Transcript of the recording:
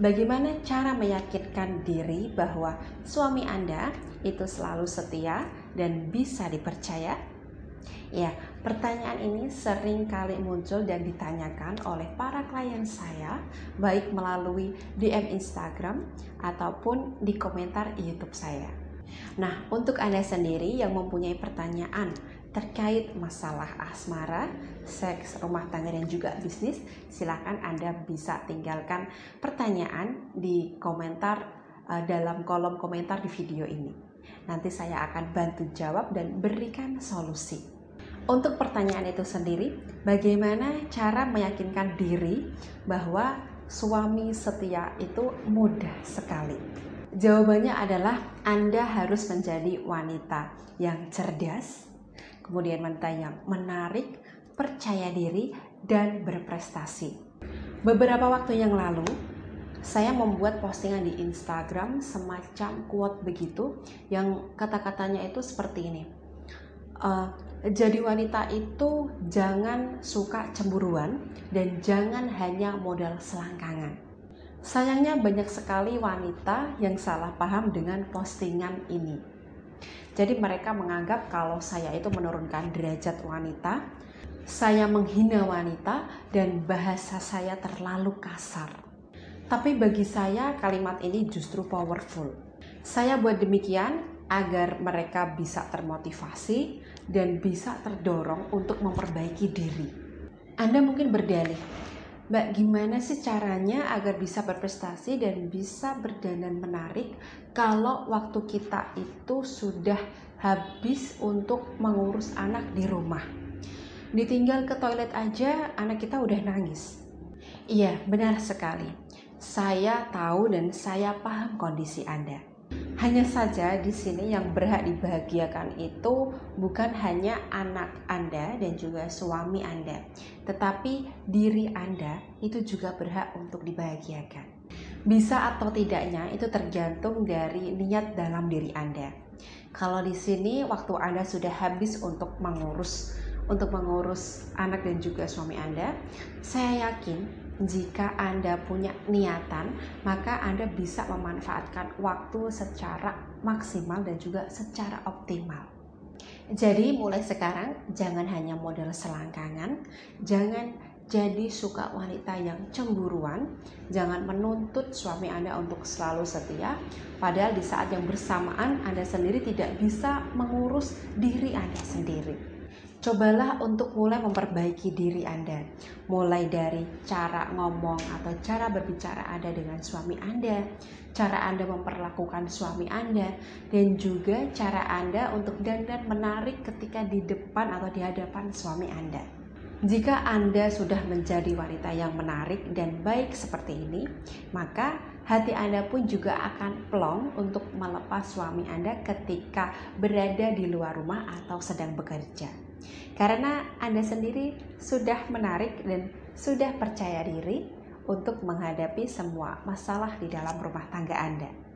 Bagaimana cara meyakinkan diri bahwa suami Anda itu selalu setia dan bisa dipercaya? Ya, pertanyaan ini sering kali muncul dan ditanyakan oleh para klien saya, baik melalui DM Instagram ataupun di komentar YouTube saya. Nah, untuk Anda sendiri yang mempunyai pertanyaan terkait masalah asmara, seks, rumah tangga dan juga bisnis, silakan Anda bisa tinggalkan pertanyaan di komentar uh, dalam kolom komentar di video ini. Nanti saya akan bantu jawab dan berikan solusi. Untuk pertanyaan itu sendiri, bagaimana cara meyakinkan diri bahwa suami setia itu mudah sekali? Jawabannya adalah Anda harus menjadi wanita yang cerdas, kemudian wanita yang menarik, percaya diri, dan berprestasi. Beberapa waktu yang lalu, saya membuat postingan di Instagram semacam quote begitu yang kata-katanya itu seperti ini. Uh, jadi wanita itu jangan suka cemburuan dan jangan hanya modal selangkangan. Sayangnya banyak sekali wanita yang salah paham dengan postingan ini. Jadi mereka menganggap kalau saya itu menurunkan derajat wanita, saya menghina wanita dan bahasa saya terlalu kasar. Tapi bagi saya kalimat ini justru powerful. Saya buat demikian agar mereka bisa termotivasi dan bisa terdorong untuk memperbaiki diri. Anda mungkin berdalih, Mbak, gimana sih caranya agar bisa berprestasi dan bisa berdandan menarik kalau waktu kita itu sudah habis untuk mengurus anak di rumah? Ditinggal ke toilet aja, anak kita udah nangis. Iya, benar sekali. Saya tahu dan saya paham kondisi Anda. Hanya saja di sini yang berhak dibahagiakan itu bukan hanya anak Anda dan juga suami Anda, tetapi diri Anda itu juga berhak untuk dibahagiakan. Bisa atau tidaknya itu tergantung dari niat dalam diri Anda. Kalau di sini waktu Anda sudah habis untuk mengurus untuk mengurus anak dan juga suami Anda, saya yakin jika Anda punya niatan, maka Anda bisa memanfaatkan waktu secara maksimal dan juga secara optimal. Jadi mulai sekarang jangan hanya model selangkangan, jangan jadi suka wanita yang cemburuan, jangan menuntut suami Anda untuk selalu setia, padahal di saat yang bersamaan Anda sendiri tidak bisa mengurus diri Anda sendiri cobalah untuk mulai memperbaiki diri Anda. Mulai dari cara ngomong atau cara berbicara Anda dengan suami Anda, cara Anda memperlakukan suami Anda, dan juga cara Anda untuk dandan menarik ketika di depan atau di hadapan suami Anda. Jika Anda sudah menjadi wanita yang menarik dan baik seperti ini, maka hati Anda pun juga akan plong untuk melepas suami Anda ketika berada di luar rumah atau sedang bekerja. Karena Anda sendiri sudah menarik dan sudah percaya diri untuk menghadapi semua masalah di dalam rumah tangga Anda.